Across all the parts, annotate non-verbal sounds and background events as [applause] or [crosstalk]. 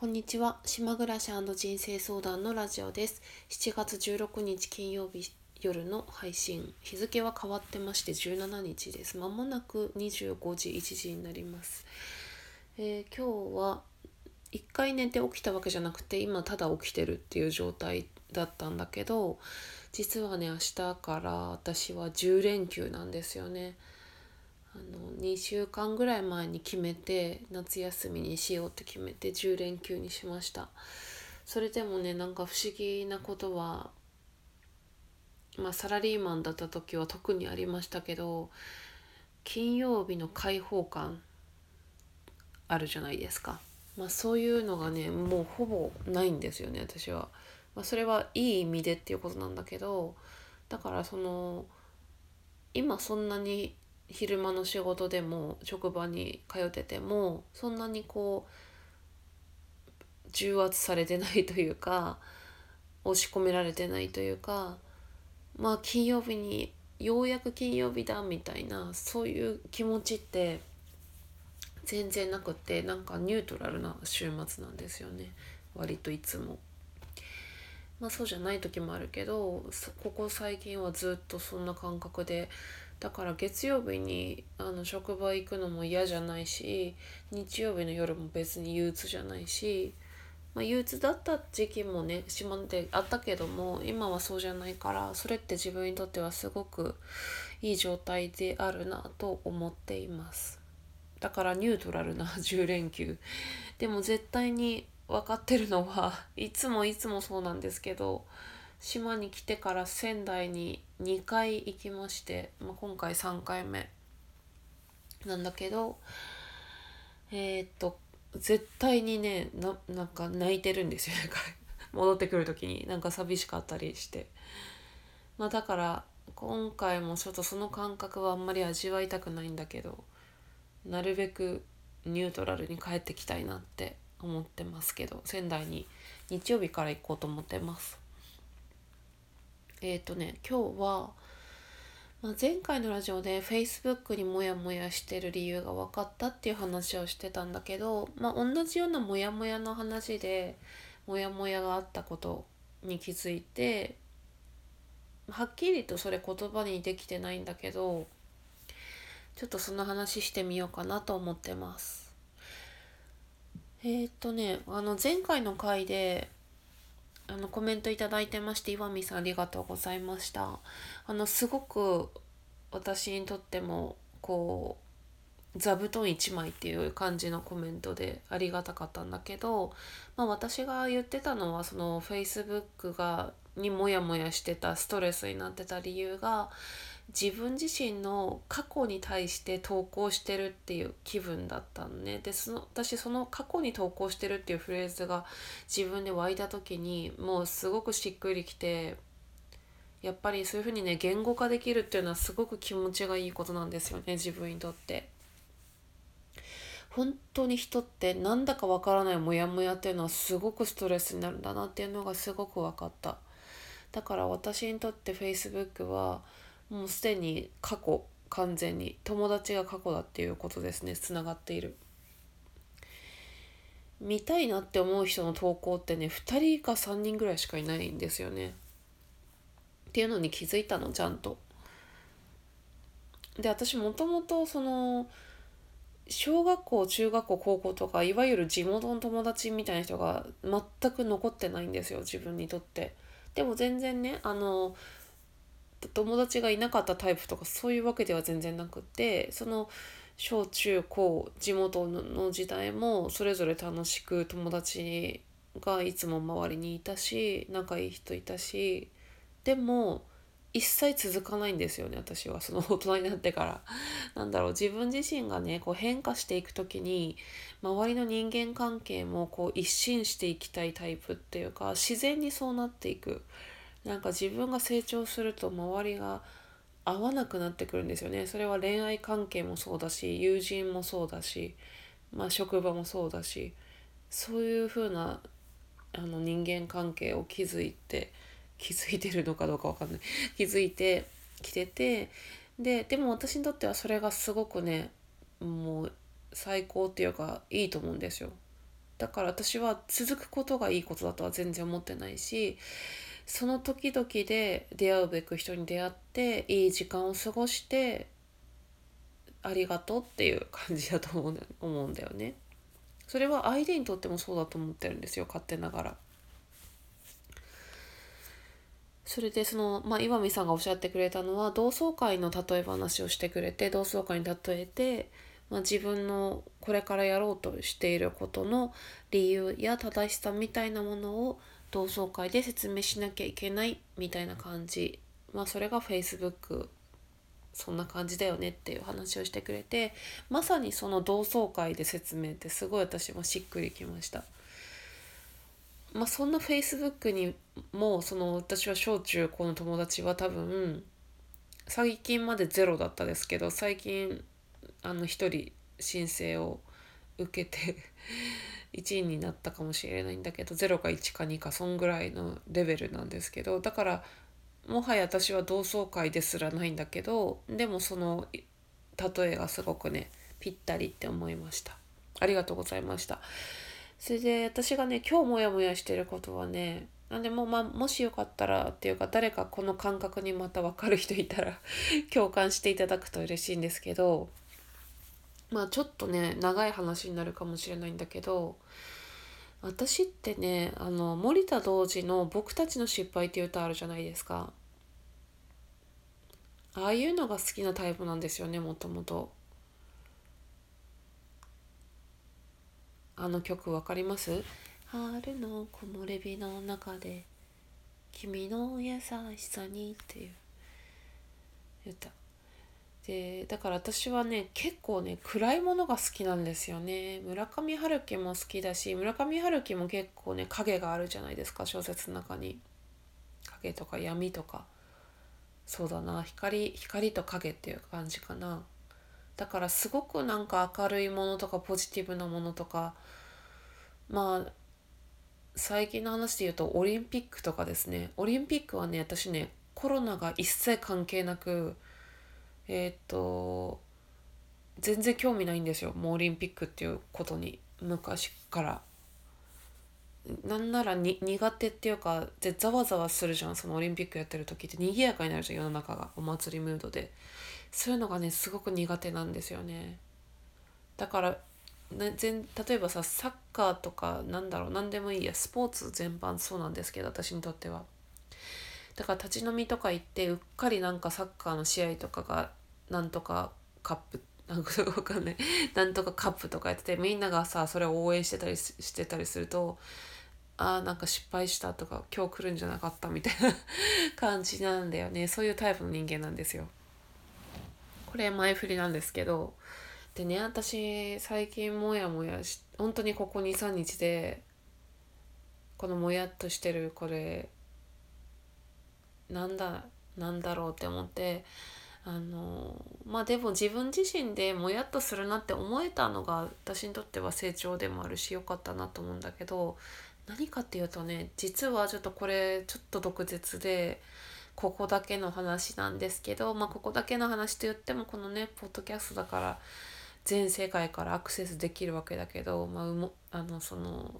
こんにちは。島暮らし人生相談のラジオです。7月16日金曜日夜の配信。日付は変わってまして17日です。まもなく25時1時になります、えー、今日は一回寝て起きたわけじゃなくて今ただ起きてるっていう状態だったんだけど実はね明日から私は10連休なんですよね。あの2週間ぐらい前に決めて夏休みにしようって決めて10連休にしました。それでもねなんか不思議なことはまあサラリーマンだった時は特にありましたけど金曜日の開放感あるじゃないですか、まあ、そういうのがねもうほぼないんですよね私は、まあ、それはいい意味でっていうことなんだけどだからその今そんなに昼間の仕事でも職場に通っててもそんなにこう重圧されてないというか押し込められてないというかまあ金曜日にようやく金曜日だみたいなそういう気持ちって全然なくてなんかニュートラルな週末なんですよね割といつも。まあそうじゃない時もあるけどここ最近はずっとそんな感覚でだから月曜日にあの職場行くのも嫌じゃないし日曜日の夜も別に憂鬱じゃないし、まあ、憂鬱だった時期もね島根であったけども今はそうじゃないからそれって自分にとってはすごくいい状態であるなと思っています。だからニュートラルな [laughs] 10連休。でも絶対に分かってるのはいつもいつもそうなんですけど島に来てから仙台に2回行きまして、まあ、今回3回目なんだけどえー、っと絶対にねななんか泣いてるんですよ [laughs] 戻ってくる時に。なんか寂しかったりして。まあだから今回もちょっとその感覚はあんまり味わいたくないんだけどなるべくニュートラルに帰ってきたいなって思ってますけど仙台に日曜日から行こうと思ってます。えっ、ー、とね今日は、まあ、前回のラジオで Facebook にモヤモヤしてる理由が分かったっていう話をしてたんだけど、まあ、同じようなモヤモヤの話でモヤモヤがあったことに気づいてはっきりとそれ言葉にできてないんだけどちょっとその話してみようかなと思ってます。え、っとねあの前回の回であのコメントいただいてまして岩見さんありがとうございました。あのすごく私にとってもこう座布団1枚っていう感じのコメントでありがたかったんだけど、まあ、私が言ってたのはその Facebook がにモヤモヤしてたストレスになってた理由が自分自身の過去に対して投稿してるっていう気分だったのねでその私その過去に投稿してるっていうフレーズが自分で湧いた時にもうすごくしっくりきてやっぱりそういうふうにね言語化できるっていうのはすごく気持ちがいいことなんですよね自分にとって。本当に人ってなんだかわからないモヤモヤっていうのはすごくストレスになるんだなっていうのがすごく分かっただから私にとって Facebook はもうすでに過去完全に友達が過去だっていうことですね。つながっている。見たいなって思う人の投稿ってね2人か3人ぐらいしかいないんですよね。っていうのに気づいたのちゃんと。で私もともとその小学校中学校高校とかいわゆる地元の友達みたいな人が全く残ってないんですよ自分にとって。でも全然ねあの友達がいなかったタイプとかそういうわけでは全然なくてその小中高地元の時代もそれぞれ楽しく友達がいつも周りにいたし仲いい人いたしでも一切続かないんですよね私は。その大人になってから。なんだろう自分自身がねこう変化していく時に周りの人間関係もこう一新していきたいタイプっていうか自然にそうなっていく。なんか自分が成長すると周りが合わなくなってくるんですよねそれは恋愛関係もそうだし友人もそうだし、まあ、職場もそうだしそういうふうなあの人間関係を築いて気づいてるのかどうか分かんない [laughs] 気づいてきててででも私にとってはそれがすごくねもう最高っていうかいいと思うんですよ。だから私は続くことがいいことだとは全然思ってないしその時々で出会うべく人に出会っていい時間を過ごしてありがとうっていう感じだと思う思うんだよね。それは相手にとってもそうだと思ってるんですよ勝手ながら。それでその、まあ、岩見さんがおっしゃってくれたのは同窓会の例え話をしてくれて同窓会に例えて、まあ、自分のこれからやろうとしていることの理由や正しさみたいなものを同窓会で説明しなきゃいけないみたいな感じ、まあ、それが Facebook そんな感じだよねっていう話をしてくれてまさにその同窓会で説明ってすごい私もしっくりきました。まあ、そんな Facebook にもその私は小中高の友達は多分最近までゼロだったですけど最近あの一人申請を受けて1位になったかもしれないんだけど0か1か2かそんぐらいのレベルなんですけどだからもはや私は同窓会ですらないんだけどでもその例えがすごくねぴったりって思いました。ありがとうございました。それで私がね今日モヤモヤしてることはねなんでもまあもしよかったらっていうか誰かこの感覚にまた分かる人いたら共感していただくと嬉しいんですけどまあちょっとね長い話になるかもしれないんだけど私ってねあの森田童子の「僕たちの失敗」っていう歌あるじゃないですか。ああいうのが好きなタイプなんですよねもともと。あの曲わかります？春の木漏れ日の中で君の優しさにっていう歌。でだから私はね結構ね暗いものが好きなんですよね。村上春樹も好きだし村上春樹も結構ね影があるじゃないですか小説の中に。影とか闇とか。そうだな光光と影っていう感じかな。だからすごくなんか明るいものとかポジティブなものとか。まあ最近の話で言うとオリンピックとかですね。オリンピックはね私ねコロナが一切関係なくえー、っと全然興味ないんですよ。もうオリンピックっていうことに昔から。なんならに苦手っていうかでざわざわするじゃん。そのオリンピックやってる時って。賑やかになるじゃん世の中が。お祭りムードで。そういうのがねすごく苦手なんですよね。だからね、全例えばさサッカーとかなんだろう何でもいいや。スポーツ全般そうなんですけど私にとっては。だから立ち飲みとか行ってうっかりなんかサッカーの試合とかがなんとかカップなんかわかんないなんとかカップとかやっててみんながさそれを応援してたりしてたりするとあーなんか失敗したとか今日来るんじゃなかったみたいな [laughs] 感じなんだよねそういうタイプの人間なんですよ。これ前振りなんですけどでね私最近モヤモヤし本当にここ23日でこのモヤっとしてるこれなんだなんだろうって思ってあのまあでも自分自身でもやっとするなって思えたのが私にとっては成長でもあるし良かったなと思うんだけど何かっていうとね実はちょっとこれちょっと毒舌でここだけの話なんですけどまあここだけの話と言ってもこのねポッドキャストだから全世界からアクセスできるわけだけど、まあ、うもあのその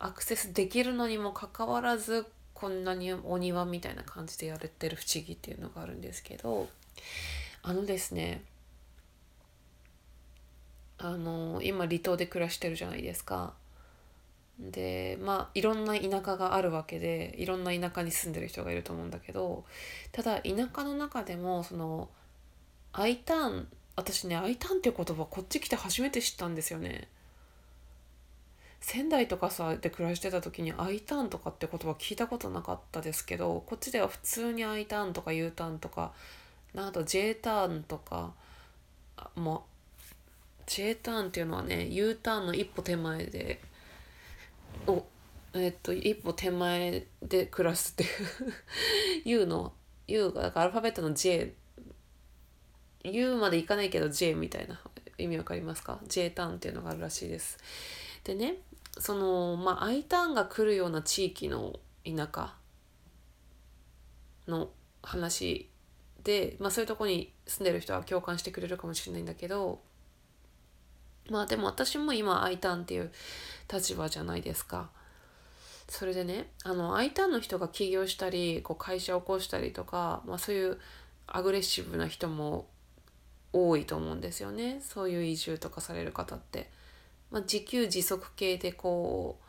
アクセスできるのにもかかわらずこんなにお庭みたいな感じでやれてる不思議っていうのがあるんですけどあのですねあの今離島で暮らしてるじゃないですか。でまあいろんな田舎があるわけでいろんな田舎に住んでる人がいると思うんだけどただ田舎の中でもその I ターン私ね「I ターン」っていう言葉こっち来て初めて知ったんですよね。仙台とかさで暮らしてた時に I ターンとかって言葉聞いたことなかったですけどこっちでは普通に I ターンとか U ターンとかあと J ターンとかもう J ターンっていうのはね U ターンの一歩手前でおえっと一歩手前で暮らすっていう [laughs] U の U がアルファベットの J U までいかないけど J みたいな意味わかりますか ?J ターンっていうのがあるらしいです。でねそのまあ I ターンが来るような地域の田舎の話で、まあ、そういうとこに住んでる人は共感してくれるかもしれないんだけどまあでも私も今 I ターンっていう立場じゃないですか。それでねあの I ターンの人が起業したりこう会社を起こしたりとか、まあ、そういうアグレッシブな人も多いと思うんですよねそういう移住とかされる方って。まあ、自給自足系でこ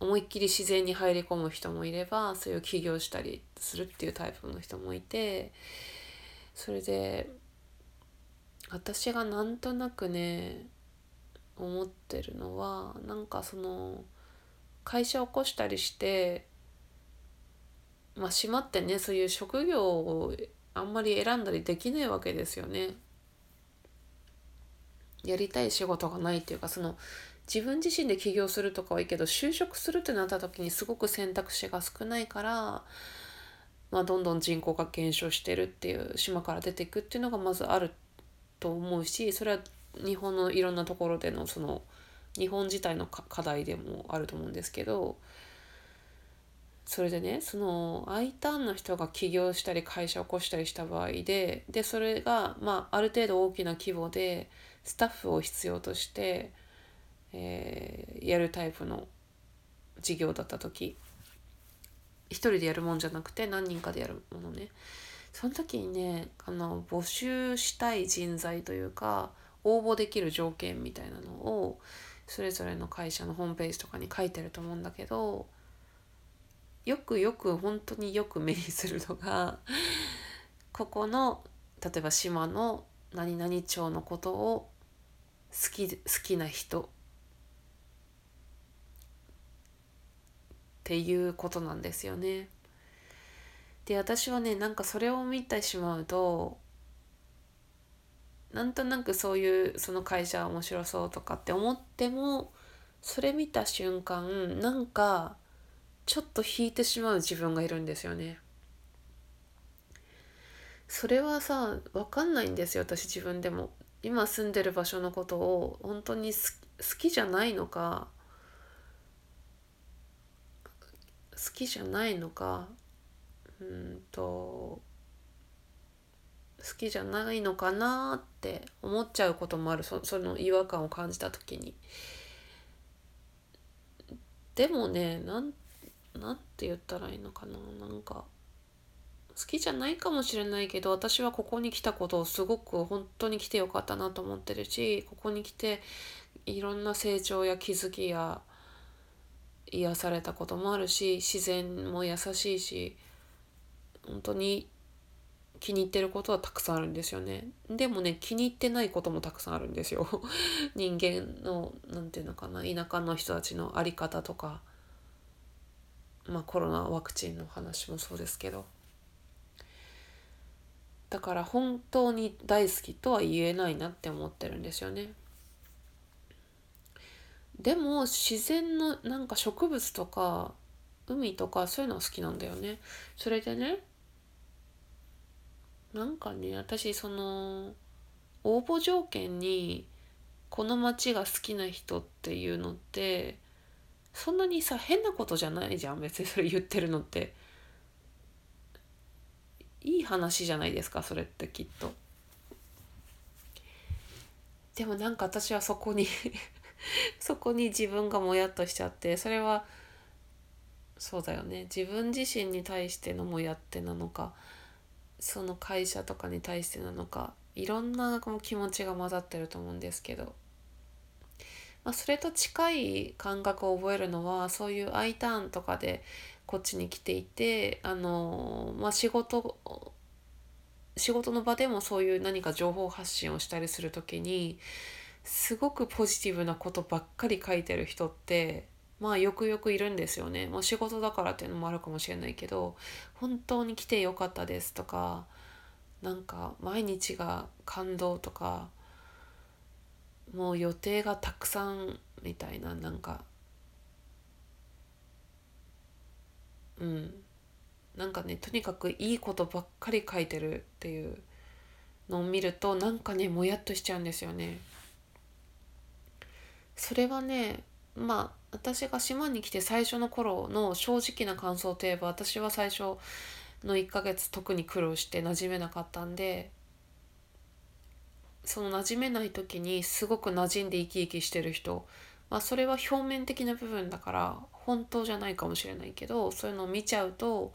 う思いっきり自然に入り込む人もいればそういう起業したりするっていうタイプの人もいてそれで私がなんとなくね思ってるのはなんかその会社を起こしたりしてまあ閉まってねそういう職業をあんまり選んだりできないわけですよね。やりたい仕事がないっていうかその自分自身で起業するとかはいいけど就職するってなった時にすごく選択肢が少ないから、まあ、どんどん人口が減少してるっていう島から出ていくっていうのがまずあると思うしそれは日本のいろんなところでのその日本自体の課題でもあると思うんですけどそれでねその I ターンの人が起業したり会社を起こしたりした場合ででそれが、まあ、ある程度大きな規模でスタッフを必要として、えー、やるタイプの事業だった時一人でやるもんじゃなくて何人かでやるものね。その時にねあの募集したい人材というか応募できる条件みたいなのをそれぞれの会社のホームページとかに書いてると思うんだけどよくよく本当によく目にするのがここの例えば島の何々町のことを好き好きな人っていうことなんですよね。で私はねなんかそれを見てしまうとなんとなくそういうその会社面白そうとかって思ってもそれ見た瞬間なんかちょっと引いてしまう自分がいるんですよね。それはさ分かんないんですよ私自分でも。今住んでる場所のことを本当に好きじゃないのか好きじゃないのかうんと好きじゃないのかなって思っちゃうこともあるそその違和感を感じた時に。でもねなんなんて言ったらいいのかななんか好きじゃないかもしれないけど私はここに来たことをすごく本当に来てよかったなと思ってるしここに来ていろんな成長や気づきや癒されたこともあるし自然も優しいし本当に気に入ってることはたくさんあるんですよね。でもね気に入ってないこともたくさんあるんですよ。[laughs] 人間の何て言うのかな田舎の人たちの在り方とかまあコロナワクチンの話もそうですけど。だから本当に大好きとは言えないなって思ってるんですよね。でも自然のなんか植物とか海とかそういうのは好きなんだよね。それでねなんかね私その応募条件にこの町が好きな人っていうのってそんなにさ変なことじゃないじゃん。別にそれ言ってるのって。いい話じゃないですかそれってきっと。でもなんか私はそこに [laughs] そこに自分がもやっとしちゃってそれはそうだよね。自分自身に対してのもやってなのかその会社とかに対してなのかいろんなこの気持ちが混ざってると思うんですけど、まあ、それと近い感覚を覚えるのはそういう I ターンとかでこっちに来ていてあの、まあ、仕事仕事の場でもそういう何か情報発信をしたりする時にすごくポジティブなことばっかり書いてる人ってまあよくよくいるんですよね。もう仕事だからっていうのもあるかもしれないけど本当に来てよかったですとかなんか毎日が感動とかもう予定がたくさんみたいななんかうんなんかねとにかくいいことばっかり書いてるっていうのを見るとなんかねもやっとしちゃうんですよね。それはねまあ私が島に来て最初の頃の正直な感想といえば私は最初の1ヶ月特に苦労して馴染めなかったんでその馴染めない時にすごく馴染んで生き生きしてる人まあそれは表面的な部分だから本当じゃないかもしれないけどそういうのを見ちゃうと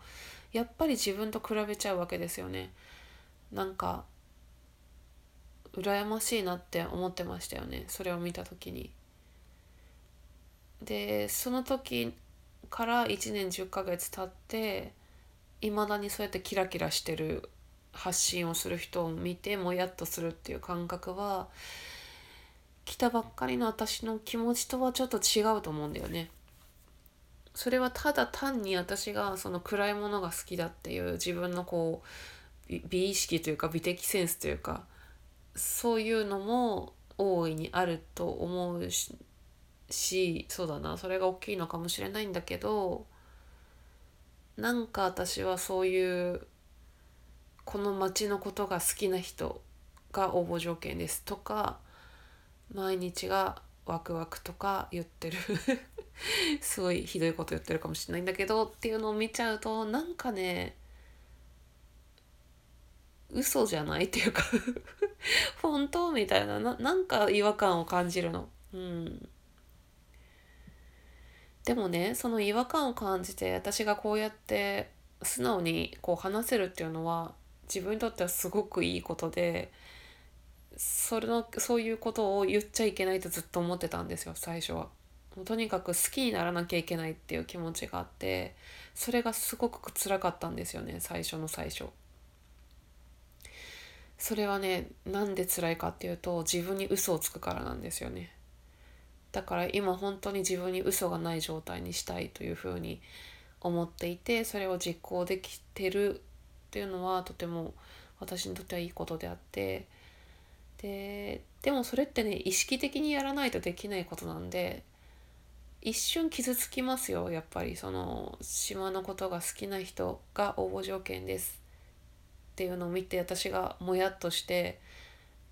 やっぱり自分と比べちゃうわけですよね。なんか羨ましいなって思ってましたよねそれを見た時に。でその時から1年10ヶ月経っていまだにそうやってキラキラしてる発信をする人を見てもやっとするっていう感覚は来たばっかりの私の気持ちとはちょっと違うと思うんだよね。それはただ単に私がその暗いものが好きだっていう自分のこう美意識というか美的センスというかそういうのも大いにあると思うししそうだなそれが大きいのかもしれないんだけどなんか私はそういうこの街のことが好きな人が応募条件ですとか毎日がワクワクとか言ってる [laughs] すごいひどいこと言ってるかもしれないんだけどっていうのを見ちゃうとなんかね嘘じゃないっていうか [laughs] 本当みたいなななんか違和感を感じるの。うんでもねその違和感を感じて私がこうやって素直にこう話せるっていうのは自分にとってはすごくいいことでそれのそういうことを言っちゃいけないとずっと思ってたんですよ最初は。もうとにかく好きにならなきゃいけないっていう気持ちがあってそれがすごく辛かったんですよね最初の最初。それはねなんで辛いかっていうと自分に嘘をつくからなんですよね。だから今本当に自分に嘘がない状態にしたいというふうに思っていてそれを実行できてるっていうのはとても私にとってはいいことであってででもそれってね意識的にやらないとできないことなんで一瞬傷つきますよやっぱり。その島のことが好きな人が応募条件です。っていうのを見て私がもやっとして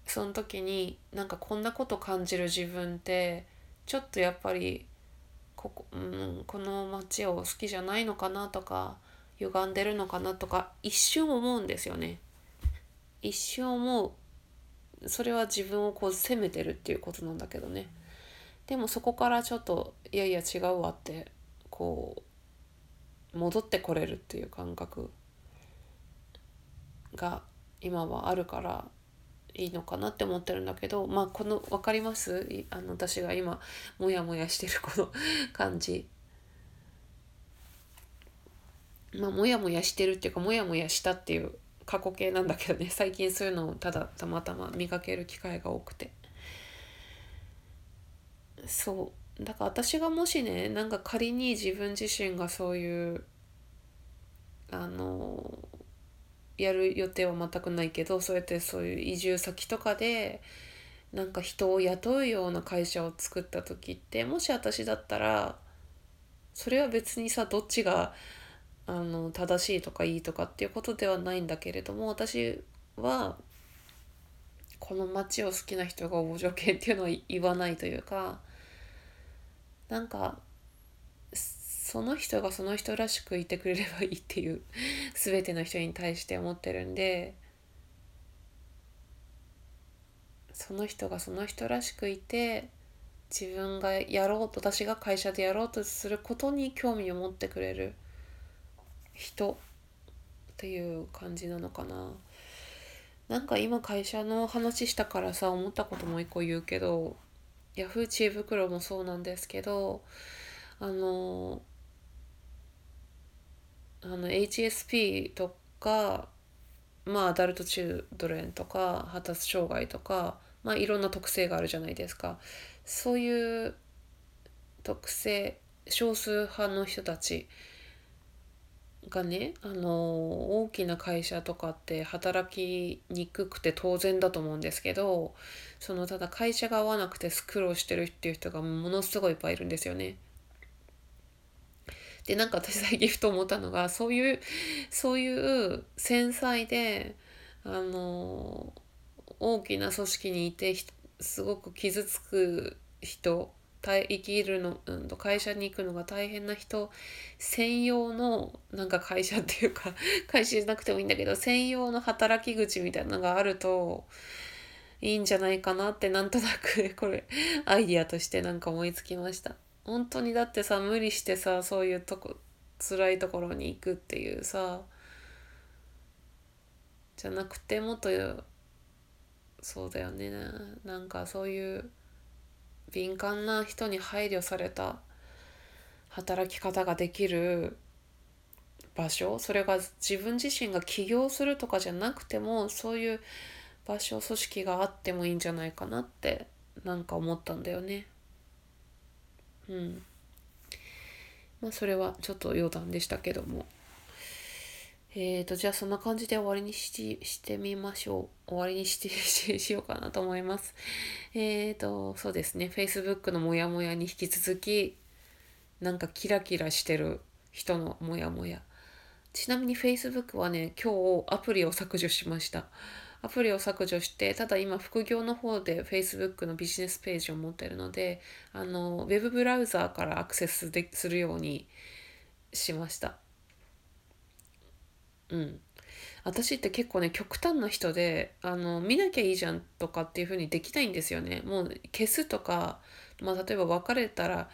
その時になんかこんなこと感じる自分ってちょっとやっぱりここ,、うん、この街を好きじゃないのかなとか歪んでるのかなとか一瞬思うんですよね。一瞬思うそれは自分をこう責めてるっていうことなんだけどねでもそこからちょっといやいや違うわってこう戻ってこれるっていう感覚が今はあるからいいのかなって思ってるんだけどまあこの分かります？あの私が今モヤモヤしてるこの [laughs] 感じ。まあモヤモヤしてるっていうかモヤモヤしたっていう過去形なんだけどね。[laughs] 最近そういうのをただたまたま見かける機会が多くて。そう。だから私がもしねなんか仮に自分自身がそういうあのやる予定は全くないけどそうやってそういう移住先とかでなんか人を雇うような会社を作った時ってもし私だったらそれは別にさどっちがあの正しいとかいいとかっていうことではないんだけれども私はこの街を好きな人が応募条件っていうのは言わないというかなんかその人がその人らしくいてくれればいいっていう全ての人に対して思ってるんでその人がその人らしくいて自分がやろうと私が会社でやろうとすることに興味を持ってくれる。人っていう感じなのかな。なんか今会社の話したからさ思ったことも一個言うけどヤフー知恵袋もそうなんですけどあのあの HSP とかまあアダルトチュードレンとか発達障害とかまあいろんな特性があるじゃないですかそういう特性少数派の人たちがねあの大きな会社とかって働きにくくて当然だと思うんですけどそのただ会社が合わなくて苦労してるっていう人がものすごいいっぱいいるんですよね。でなんか私最近ふと思ったのがそういうそういう繊細であの大きな組織にいてすごく傷つく人生きるの、うん、会社に行くのが大変な人専用のなんか会社っていうか [laughs] 会社じゃなくてもいいんだけど専用の働き口みたいなのがあるといいんじゃないかなってなんとなく [laughs] これアイディアとしてなんか思いつきました。本当にだってさ無理してさそういうとこ辛いところに行くっていうさじゃなくてもっとそうだよね。なんかそういう敏感な人に配慮された働き方ができる場所それが自分自身が起業するとかじゃなくてもそういう場所組織があってもいいんじゃないかなってなんか思ったんだよね。うんまあそれはちょっと余談でしたけどもえーとじゃあそんな感じで終わりにししてみましょう。終わりにしてしようかなと思います。[laughs] えーとそうですね。Facebook のモヤモヤに引き続き。なんかキラキラしてる人のモヤモヤ。ちなみに Facebook はね今日アプリを削除しました。アプリを削除して、ただ今副業の方で Facebook のビジネスページを持ってるので、あの、ウェブブラウザーからアクセスでするようにしました。うん。私って結構ね、極端な人で、あの、見なきゃいいじゃんとかっていう風にできないんですよね。もう消すとか、まあ例えば別れたら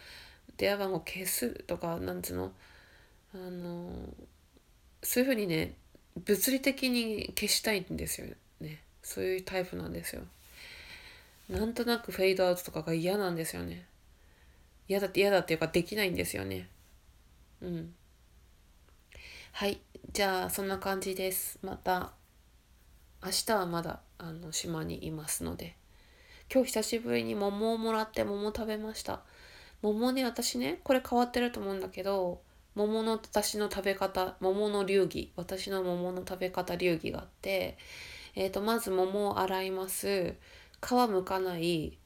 電話番号消すとか、なんつうの、あの、そういう風にね、物理的に消したいんですよね。そういうタイプなんですよ。なんとなくフェードアウトとかが嫌なんですよね。嫌だって嫌だっていうかできないんですよね。うん。はいじゃあそんな感じです。また明日はまだあの島にいますので。今日久しぶりに桃をもらって桃食べました。桃ね私ねこれ変わってると思うんだけど桃の私の食べ方桃の流儀私の桃の食べ方流儀があってえーと、まず桃を洗います。皮むかない、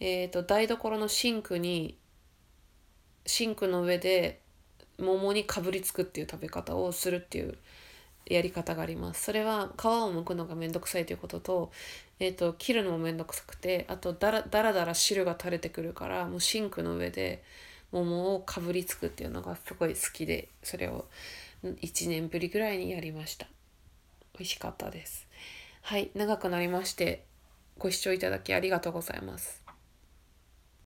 えーと、台所のシンクにシンクの上で桃にかぶりつくっていう食べ方をするっていうやり方があります。それは皮を剥くのがめんどくさいということと,、えーと、切るのもめんどくさくてあとだらだらだら汁が垂れてくるからもうシンクの上で桃をかぶりつくっていうのがすごい好きでそれを1年ぶりぐらいにやりました。美味しかったです。はい、長くなりまして、ご視聴いただきありがとうございます。